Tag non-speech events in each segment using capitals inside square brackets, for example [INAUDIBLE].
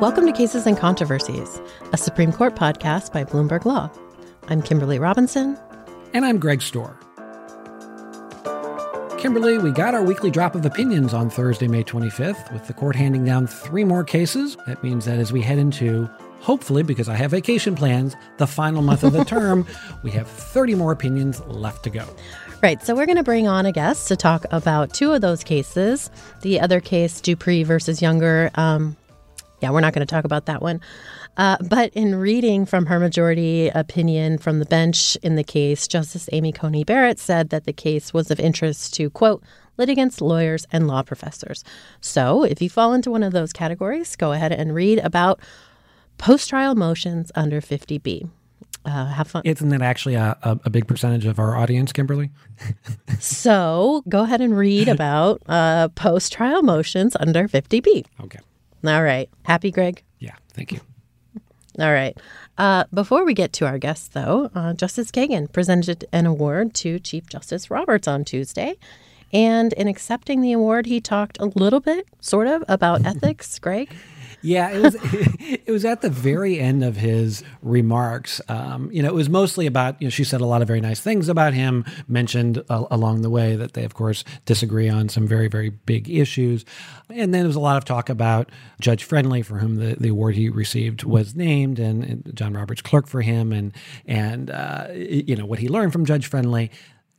Welcome to Cases and Controversies, a Supreme Court podcast by Bloomberg Law. I'm Kimberly Robinson. And I'm Greg Stohr. Kimberly, we got our weekly drop of opinions on Thursday, May 25th, with the court handing down three more cases. That means that as we head into, hopefully, because I have vacation plans, the final month of the [LAUGHS] term, we have 30 more opinions left to go. Right. So we're going to bring on a guest to talk about two of those cases. The other case, Dupree versus Younger, um, yeah, we're not going to talk about that one. Uh, but in reading from her majority opinion from the bench in the case, Justice Amy Coney Barrett said that the case was of interest to, quote, litigants, lawyers, and law professors. So if you fall into one of those categories, go ahead and read about post trial motions under 50B. Uh, have fun. Isn't that actually a, a, big percentage of our audience, Kimberly? [LAUGHS] so go ahead and read about uh, post trial motions under 50B. Okay. All right. Happy, Greg? Yeah, thank you. [LAUGHS] All right. Uh, before we get to our guests, though, uh, Justice Kagan presented an award to Chief Justice Roberts on Tuesday. And in accepting the award, he talked a little bit, sort of, about [LAUGHS] ethics. Greg? Yeah, it was [LAUGHS] it was at the very end of his remarks. Um, you know, it was mostly about you know she said a lot of very nice things about him. Mentioned uh, along the way that they of course disagree on some very very big issues, and then there was a lot of talk about Judge Friendly, for whom the, the award he received was named, and, and John Roberts clerk for him, and and uh, you know what he learned from Judge Friendly.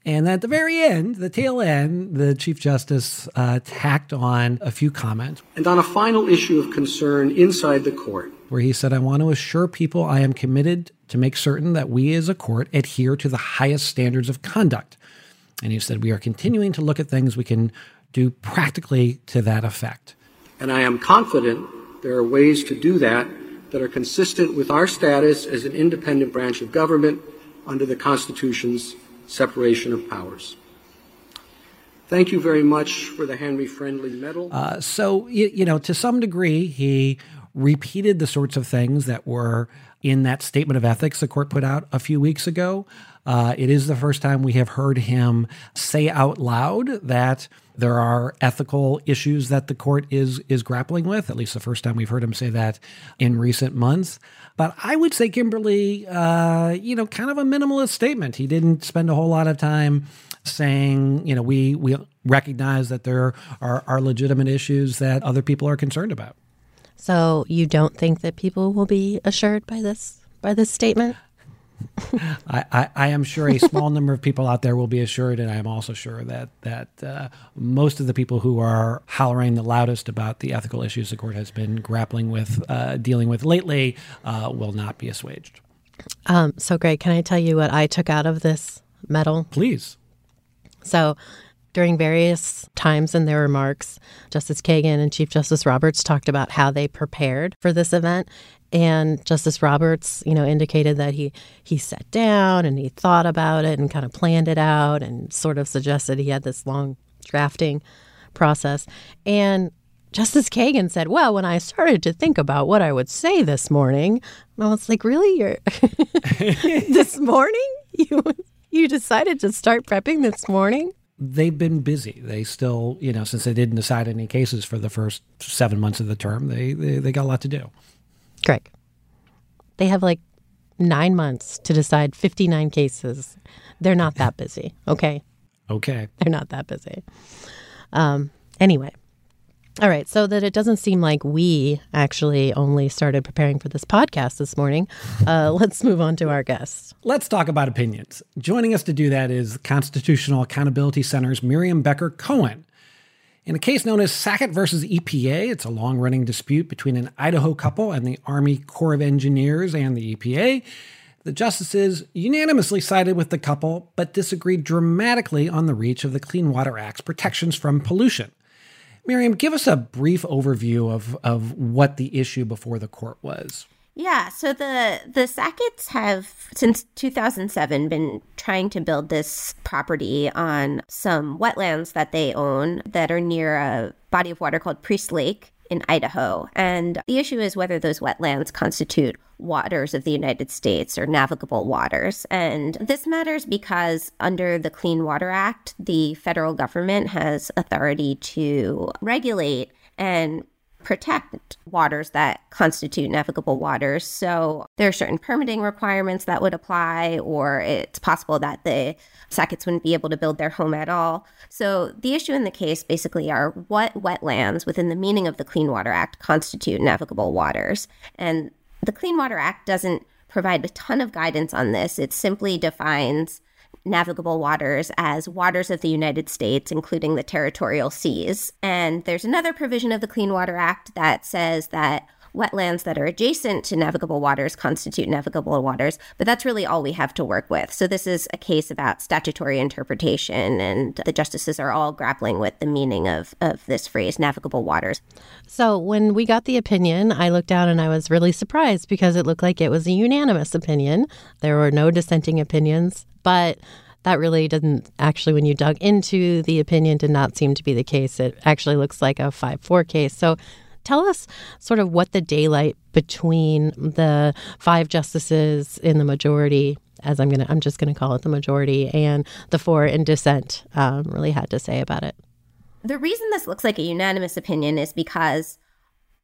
And at the very end, the tail end, the Chief Justice uh, tacked on a few comments. And on a final issue of concern inside the court, where he said, I want to assure people I am committed to make certain that we as a court adhere to the highest standards of conduct. And he said, We are continuing to look at things we can do practically to that effect. And I am confident there are ways to do that that are consistent with our status as an independent branch of government under the Constitution's separation of powers. Thank you very much for the Henry Friendly Medal. Uh, so, you, you know, to some degree, he repeated the sorts of things that were in that statement of ethics the court put out a few weeks ago. Uh, it is the first time we have heard him say out loud that there are ethical issues that the court is is grappling with. At least the first time we've heard him say that in recent months. But I would say Kimberly, uh, you know, kind of a minimalist statement. He didn't spend a whole lot of time saying, you know, we we recognize that there are, are legitimate issues that other people are concerned about. So you don't think that people will be assured by this by this statement? [LAUGHS] I, I, I, am sure a small number of people out there will be assured, and I am also sure that that uh, most of the people who are hollering the loudest about the ethical issues the court has been grappling with, uh, dealing with lately, uh, will not be assuaged. Um, so, Greg, can I tell you what I took out of this medal? Please. So, during various times in their remarks, Justice Kagan and Chief Justice Roberts talked about how they prepared for this event. And Justice Roberts, you know, indicated that he he sat down and he thought about it and kind of planned it out and sort of suggested he had this long drafting process. And Justice Kagan said, "Well, when I started to think about what I would say this morning, I was like, really, you're [LAUGHS] this morning you you decided to start prepping this morning." They've been busy. They still, you know, since they didn't decide any cases for the first seven months of the term, they, they, they got a lot to do. Greg. They have like nine months to decide 59 cases. They're not that busy, okay? Okay. They're not that busy. Um, anyway. All right, so that it doesn't seem like we actually only started preparing for this podcast this morning, uh, [LAUGHS] let's move on to our guests. Let's talk about opinions. Joining us to do that is Constitutional Accountability Center's Miriam Becker Cohen. In a case known as Sackett versus EPA, it's a long running dispute between an Idaho couple and the Army Corps of Engineers and the EPA. The justices unanimously sided with the couple, but disagreed dramatically on the reach of the Clean Water Act's protections from pollution. Miriam, give us a brief overview of, of what the issue before the court was. Yeah, so the the Sacketts have since 2007 been trying to build this property on some wetlands that they own that are near a body of water called Priest Lake in Idaho. And the issue is whether those wetlands constitute waters of the United States or navigable waters. And this matters because under the Clean Water Act, the federal government has authority to regulate and protect waters that constitute navigable waters. So there are certain permitting requirements that would apply, or it's possible that the Sacketts wouldn't be able to build their home at all. So the issue in the case basically are what wetlands within the meaning of the Clean Water Act constitute navigable waters. And the Clean Water Act doesn't provide a ton of guidance on this. It simply defines navigable waters as waters of the United States, including the territorial seas. And there's another provision of the Clean Water Act that says that wetlands that are adjacent to navigable waters constitute navigable waters, but that's really all we have to work with. So this is a case about statutory interpretation, and the justices are all grappling with the meaning of, of this phrase, navigable waters. So when we got the opinion, I looked down and I was really surprised because it looked like it was a unanimous opinion. There were no dissenting opinions, but that really didn't actually, when you dug into the opinion, did not seem to be the case. It actually looks like a 5 4 case. So tell us sort of what the daylight between the five justices in the majority as I'm gonna I'm just gonna call it the majority and the four in dissent um, really had to say about it. The reason this looks like a unanimous opinion is because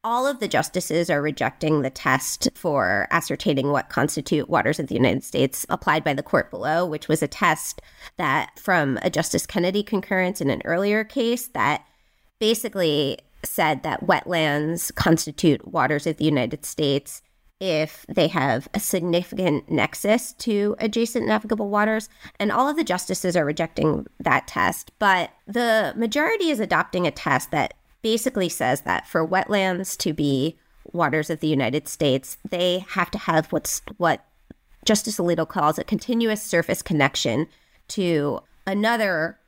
all of the justices are rejecting the test for ascertaining what constitute waters of the United States applied by the court below, which was a test that from a Justice Kennedy concurrence in an earlier case that basically said that wetlands constitute waters of the United States if they have a significant nexus to adjacent navigable waters. And all of the justices are rejecting that test. But the majority is adopting a test that basically says that for wetlands to be waters of the United States, they have to have what's what Justice Alito calls a continuous surface connection to another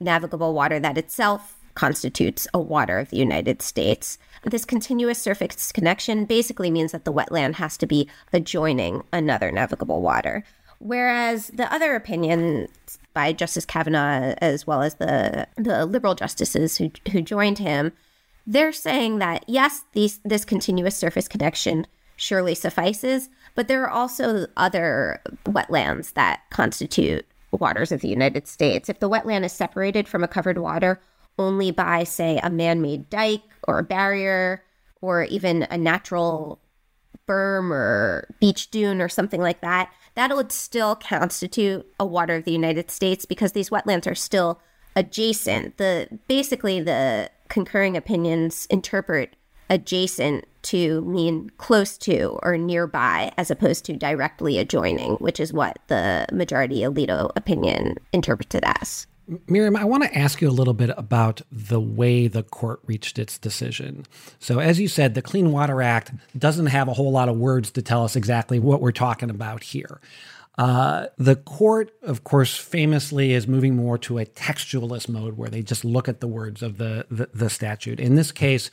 navigable water that itself constitutes a water of the United States. This continuous surface connection basically means that the wetland has to be adjoining another navigable water. Whereas the other opinion by Justice Kavanaugh, as well as the, the liberal justices who, who joined him, they're saying that yes, these, this continuous surface connection surely suffices, but there are also other wetlands that constitute waters of the United States. If the wetland is separated from a covered water only by, say, a man made dike or a barrier or even a natural berm or beach dune or something like that, that would still constitute a water of the United States because these wetlands are still adjacent. The basically the concurring opinions interpret adjacent to mean close to or nearby as opposed to directly adjoining, which is what the majority Alito opinion interpreted as. Miriam, I want to ask you a little bit about the way the court reached its decision. So, as you said, the Clean Water Act doesn't have a whole lot of words to tell us exactly what we're talking about here. Uh, the court, of course, famously is moving more to a textualist mode where they just look at the words of the, the, the statute. In this case,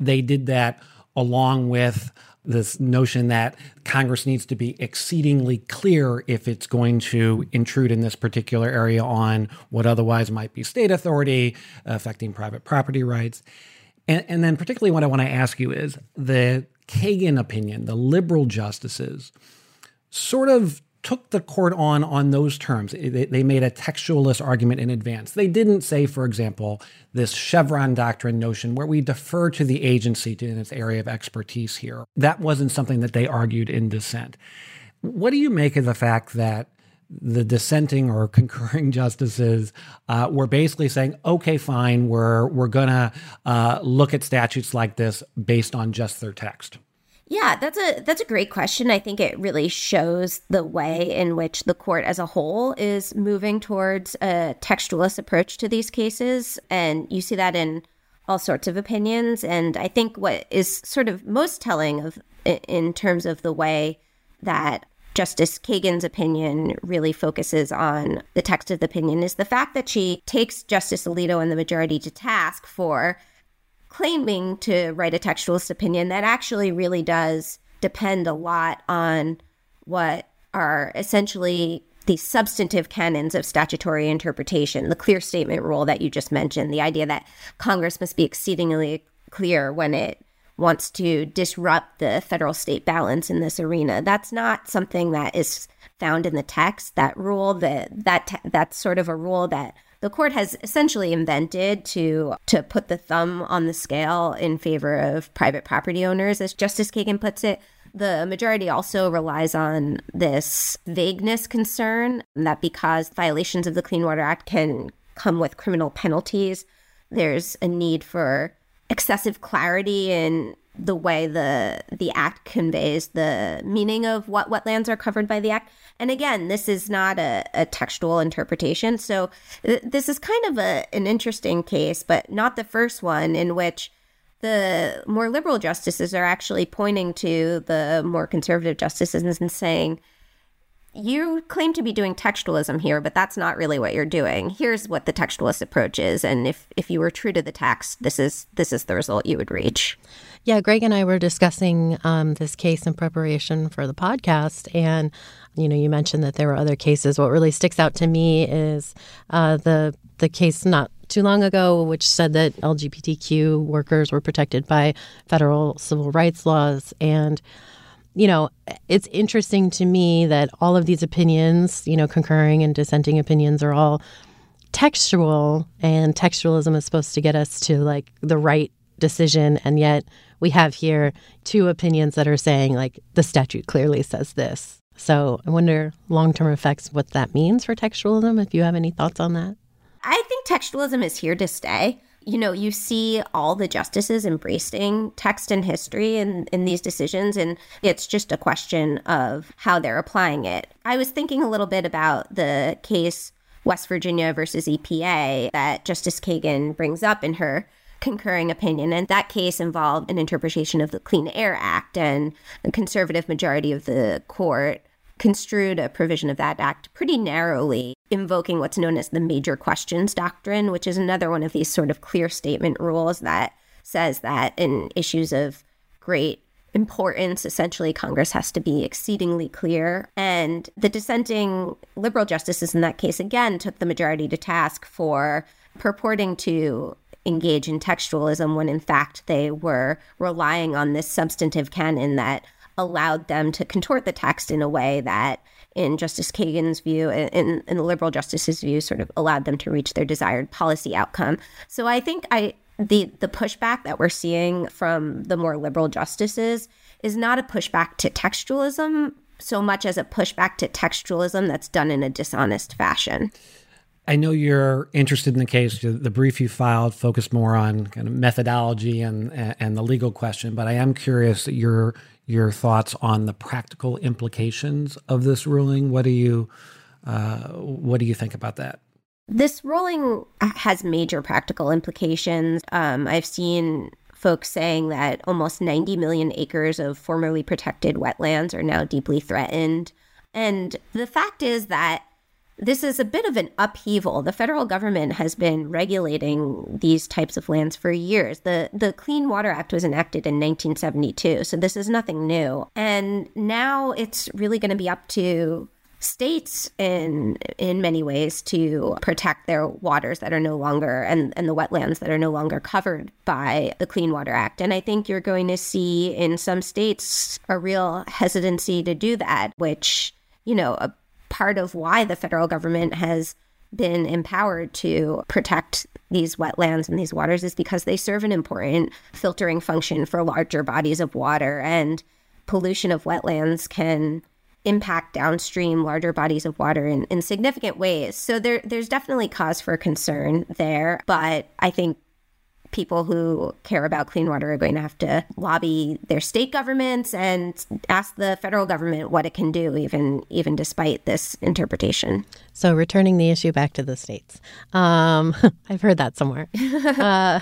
they did that along with this notion that Congress needs to be exceedingly clear if it's going to intrude in this particular area on what otherwise might be state authority affecting private property rights. And, and then, particularly, what I want to ask you is the Kagan opinion, the liberal justices sort of took the court on on those terms. They, made a textualist argument in advance. They didn't say, for example, this Chevron doctrine notion where we defer to the agency in its area of expertise here. That wasn't something that they argued in dissent. What do you make of the fact that the dissenting or [LAUGHS] concurring justices uh, were basically saying, "Okay, fine, we're we're gonna uh, look at statutes like this based on just their text." Yeah, that's a that's a great question. I think it really shows the way in which the court as a whole is moving towards a textualist approach to these cases and you see that in all sorts of opinions and I think what is sort of most telling of in terms of the way that Justice Kagan's opinion really focuses on the text of the opinion is the fact that she takes Justice Alito and the majority to task for claiming to write a textualist opinion that actually really does depend a lot on what are essentially the substantive canons of statutory interpretation, the clear statement rule that you just mentioned, the idea that Congress must be exceedingly clear when it wants to disrupt the federal state balance in this arena. That's not something that is found in the text. That rule that that that's sort of a rule that the court has essentially invented to to put the thumb on the scale in favor of private property owners, as Justice Kagan puts it. The majority also relies on this vagueness concern that because violations of the Clean Water Act can come with criminal penalties, there's a need for excessive clarity in the way the the act conveys the meaning of what wetlands are covered by the act. And again, this is not a, a textual interpretation. So th- this is kind of a, an interesting case, but not the first one in which the more liberal justices are actually pointing to the more conservative justices and saying, you claim to be doing textualism here, but that's not really what you're doing. Here's what the textualist approach is, and if if you were true to the text, this is this is the result you would reach. Yeah, Greg and I were discussing um, this case in preparation for the podcast, and you know, you mentioned that there were other cases. What really sticks out to me is uh, the the case not too long ago, which said that LGBTQ workers were protected by federal civil rights laws. And, you know, it's interesting to me that all of these opinions, you know, concurring and dissenting opinions are all textual, and textualism is supposed to get us to like the right decision. And yet we have here two opinions that are saying, like, the statute clearly says this. So I wonder long term effects, what that means for textualism, if you have any thoughts on that. I think textualism is here to stay. You know, you see all the justices embracing text and history in, in these decisions, and it's just a question of how they're applying it. I was thinking a little bit about the case West Virginia versus EPA that Justice Kagan brings up in her concurring opinion. And that case involved an interpretation of the Clean Air Act, and the conservative majority of the court construed a provision of that act pretty narrowly, invoking what's known as the major questions doctrine, which is another one of these sort of clear statement rules that says that in issues of great importance, essentially, Congress has to be exceedingly clear. And the dissenting liberal justices in that case, again, took the majority to task for purporting to engage in textualism when in fact they were relying on this substantive canon that allowed them to contort the text in a way that, in Justice Kagan's view, in, in the liberal justices' view, sort of allowed them to reach their desired policy outcome. So I think I the the pushback that we're seeing from the more liberal justices is not a pushback to textualism so much as a pushback to textualism that's done in a dishonest fashion. I know you're interested in the case. The brief you filed focused more on kind of methodology and and the legal question, but I am curious that your your thoughts on the practical implications of this ruling. What do you uh, what do you think about that? This ruling has major practical implications. Um, I've seen folks saying that almost 90 million acres of formerly protected wetlands are now deeply threatened. And the fact is that this is a bit of an upheaval. The federal government has been regulating these types of lands for years. The the Clean Water Act was enacted in 1972, so this is nothing new. And now it's really going to be up to states in in many ways to protect their waters that are no longer and and the wetlands that are no longer covered by the Clean Water Act. And I think you're going to see in some states a real hesitancy to do that, which you know, a part of why the federal government has been empowered to protect these wetlands and these waters is because they serve an important filtering function for larger bodies of water and pollution of wetlands can impact downstream larger bodies of water in, in significant ways. So there there's definitely cause for concern there, but I think people who care about clean water are going to have to lobby their state governments and ask the federal government what it can do, even even despite this interpretation. So, returning the issue back to the states, um, [LAUGHS] I've heard that somewhere. [LAUGHS] uh,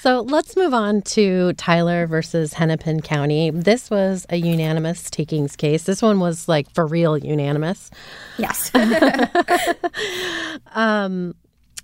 so let's move on to Tyler versus Hennepin County. This was a unanimous takings case. This one was like for real unanimous. Yes. [LAUGHS] um,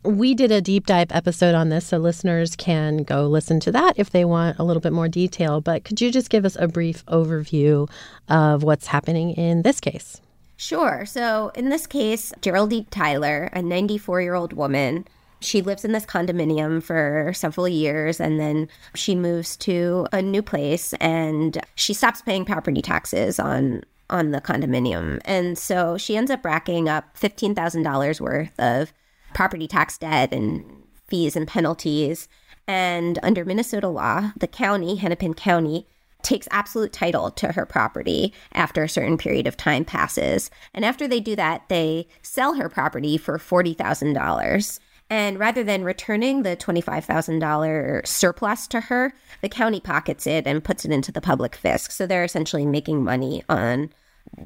we did a deep dive episode on this, so listeners can go listen to that if they want a little bit more detail. But could you just give us a brief overview of what's happening in this case? Sure. So, in this case, Geraldine Tyler, a 94 year old woman, she lives in this condominium for several years and then she moves to a new place and she stops paying property taxes on on the condominium. And so she ends up racking up $15,000 worth of property tax debt and fees and penalties. And under Minnesota law, the county, Hennepin County, takes absolute title to her property after a certain period of time passes. And after they do that, they sell her property for $40,000. And rather than returning the $25,000 surplus to her, the county pockets it and puts it into the public fisc. So they're essentially making money on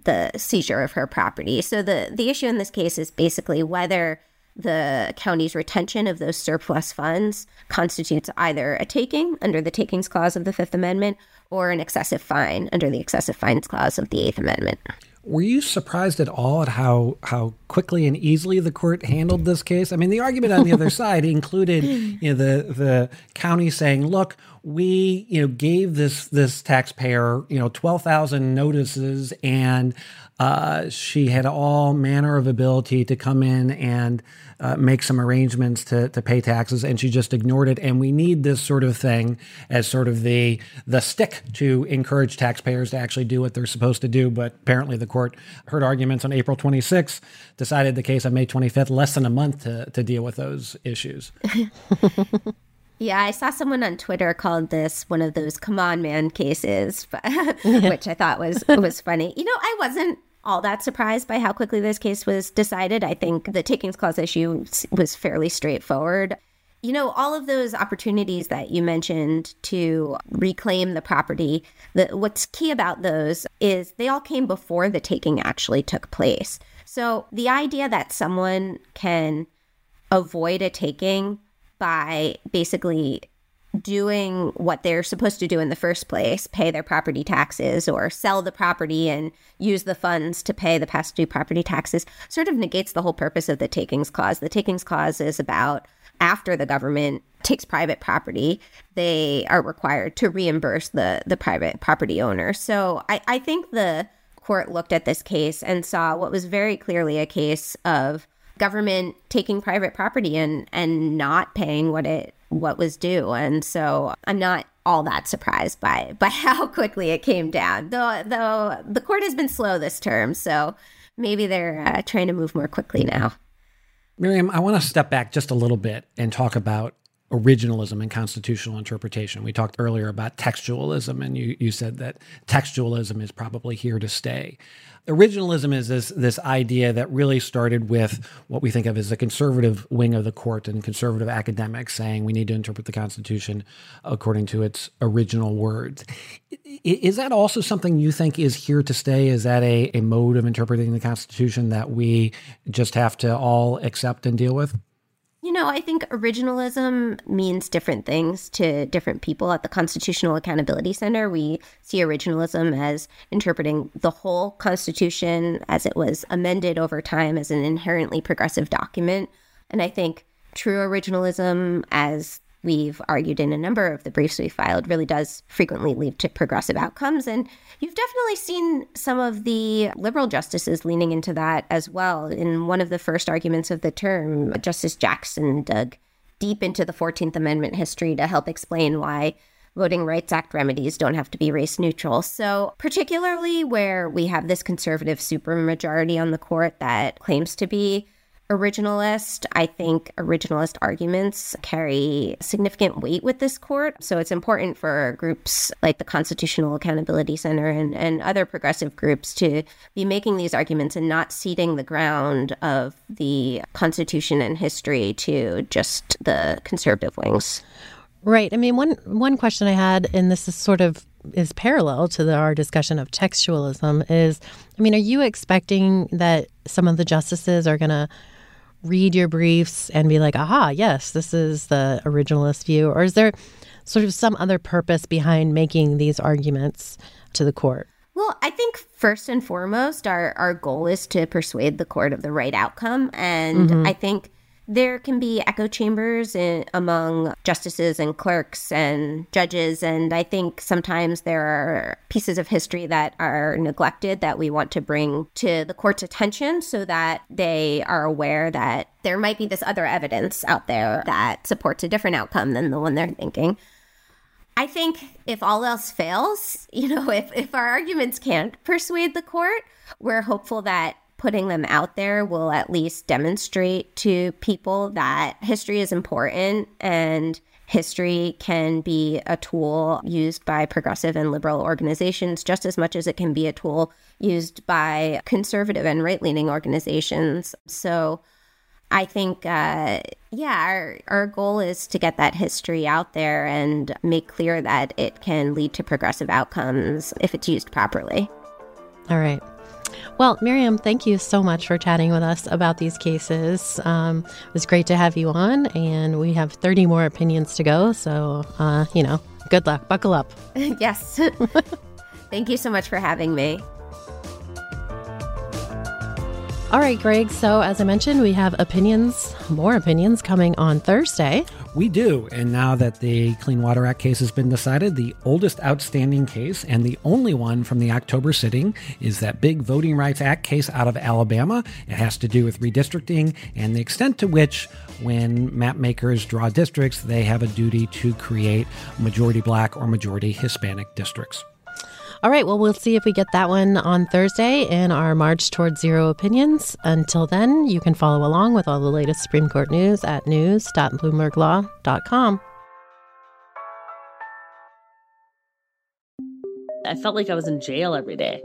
the seizure of her property. So the, the issue in this case is basically whether the county's retention of those surplus funds constitutes either a taking under the takings clause of the Fifth Amendment or an excessive fine under the excessive fines clause of the Eighth Amendment. Were you surprised at all at how how quickly and easily the court handled this case? I mean, the argument on the other [LAUGHS] side included you know, the the county saying, "Look, we you know gave this this taxpayer you know twelve thousand notices, and uh, she had all manner of ability to come in and." Uh, make some arrangements to, to pay taxes, and she just ignored it. And we need this sort of thing as sort of the the stick to encourage taxpayers to actually do what they're supposed to do. But apparently, the court heard arguments on April 26th, decided the case on May 25th, less than a month to, to deal with those issues. [LAUGHS] Yeah, I saw someone on Twitter called this one of those "come on, man" cases, [LAUGHS] which I thought was was funny. You know, I wasn't all that surprised by how quickly this case was decided. I think the takings clause issue was fairly straightforward. You know, all of those opportunities that you mentioned to reclaim the property, the, what's key about those is they all came before the taking actually took place. So the idea that someone can avoid a taking by basically doing what they're supposed to do in the first place pay their property taxes or sell the property and use the funds to pay the past due property taxes sort of negates the whole purpose of the takings clause. The takings clause is about after the government takes private property, they are required to reimburse the, the private property owner. So I, I think the court looked at this case and saw what was very clearly a case of government taking private property and and not paying what it what was due. And so I'm not all that surprised by [LAUGHS] by how quickly it came down. Though though the court has been slow this term, so maybe they're uh, trying to move more quickly now. Miriam, I want to step back just a little bit and talk about originalism and constitutional interpretation. We talked earlier about textualism, and you, you said that textualism is probably here to stay originalism is this this idea that really started with what we think of as the conservative wing of the court and conservative academics saying we need to interpret the Constitution according to its original words. Is that also something you think is here to stay? Is that a, a mode of interpreting the Constitution that we just have to all accept and deal with? You know, I think originalism means different things to different people. At the Constitutional Accountability Center, we see originalism as interpreting the whole Constitution as it was amended over time as an inherently progressive document. And I think true originalism, as we've argued in a number of the briefs we filed really does frequently lead to progressive outcomes. And you've definitely seen some of the liberal justices leaning into that as well. In one of the first arguments of the term, Justice Jackson dug deep into the 14th Amendment history to help explain why Voting Rights Act remedies don't have to be race neutral. So, particularly where we have this conservative supermajority on the court that claims to be originalist. I think originalist arguments carry significant weight with this court. So it's important for groups like the Constitutional Accountability Center and, and other progressive groups to be making these arguments and not ceding the ground of the Constitution and history to just the conservative wings. Right. I mean, one one question I had, and this is sort of is parallel to the, our discussion of textualism, is I mean, are you expecting that some of the justices are going to read your briefs and be like, aha, yes, this is the originalist view? Or is there sort of some other purpose behind making these arguments to the court? Well, I think first and foremost, our, our goal is to persuade the court of the right outcome. And mm-hmm. I think there can be echo chambers in, among justices and clerks and judges. And I think sometimes there are pieces of history that are neglected that we want to bring to the court's attention so that they are aware that there might be this other evidence out there that supports a different outcome than the one they're thinking. I think if all else fails, [LAUGHS] you know, if, if our arguments can't persuade the court, we're hopeful that putting them out there will at least demonstrate to people that history is important and history can be a tool used by progressive and liberal organizations just as much as it can be a tool used by conservative and right leaning organizations. So I think, uh, yeah, our, our goal is to get that history out there and make clear that it can lead to progressive outcomes if it's used properly. All right. Well, Miriam, thank you so much for chatting with us about these cases. Um, it was great to have you on, and we have 30 more opinions to go. So, uh, you know, good luck. Buckle up. [LAUGHS] yes. [LAUGHS] thank you so much for having me. All right, Greg. So, as I mentioned, we have opinions, more opinions coming on Thursday. We do. And now that the Clean Water Act case has been decided, the oldest outstanding case and the only one from the October sitting is that big Voting Rights Act case out of Alabama. It has to do with redistricting and the extent to which, when map makers draw districts, they have a duty to create majority black or majority Hispanic districts. All right, well, we'll see if we get that one on Thursday in our March Towards Zero opinions. Until then, you can follow along with all the latest Supreme Court news at news.bloomberglaw.com. I felt like I was in jail every day.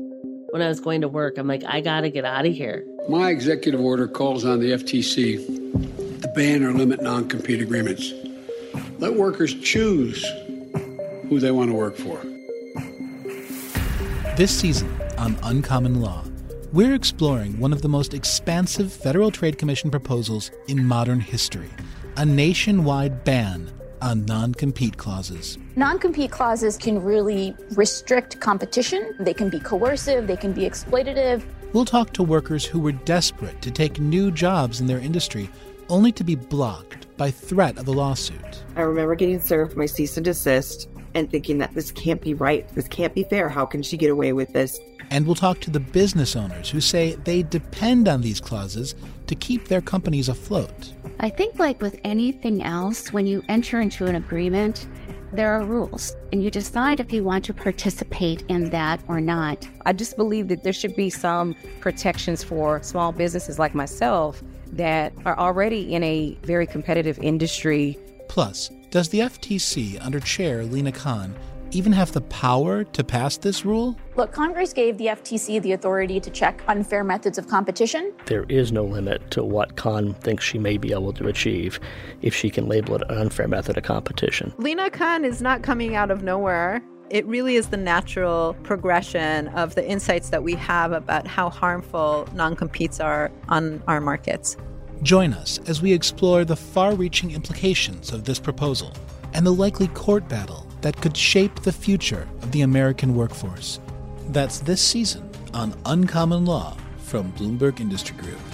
When I was going to work, I'm like, I got to get out of here. My executive order calls on the FTC to ban or limit non compete agreements. Let workers choose who they want to work for. This season on Uncommon Law, we're exploring one of the most expansive Federal Trade Commission proposals in modern history a nationwide ban on non compete clauses. Non compete clauses can really restrict competition, they can be coercive, they can be exploitative. We'll talk to workers who were desperate to take new jobs in their industry only to be blocked by threat of a lawsuit. I remember getting served my cease and desist and thinking that this can't be right. This can't be fair. How can she get away with this? And we'll talk to the business owners who say they depend on these clauses to keep their companies afloat. I think, like with anything else, when you enter into an agreement, there are rules, and you decide if you want to participate in that or not. I just believe that there should be some protections for small businesses like myself that are already in a very competitive industry. Plus, does the FTC, under Chair Lina Khan, even have the power to pass this rule? Look, Congress gave the FTC the authority to check unfair methods of competition. There is no limit to what Khan thinks she may be able to achieve if she can label it an unfair method of competition. Lina Khan is not coming out of nowhere. It really is the natural progression of the insights that we have about how harmful non competes are on our markets. Join us as we explore the far reaching implications of this proposal and the likely court battle that could shape the future of the American workforce. That's this season on Uncommon Law from Bloomberg Industry Group.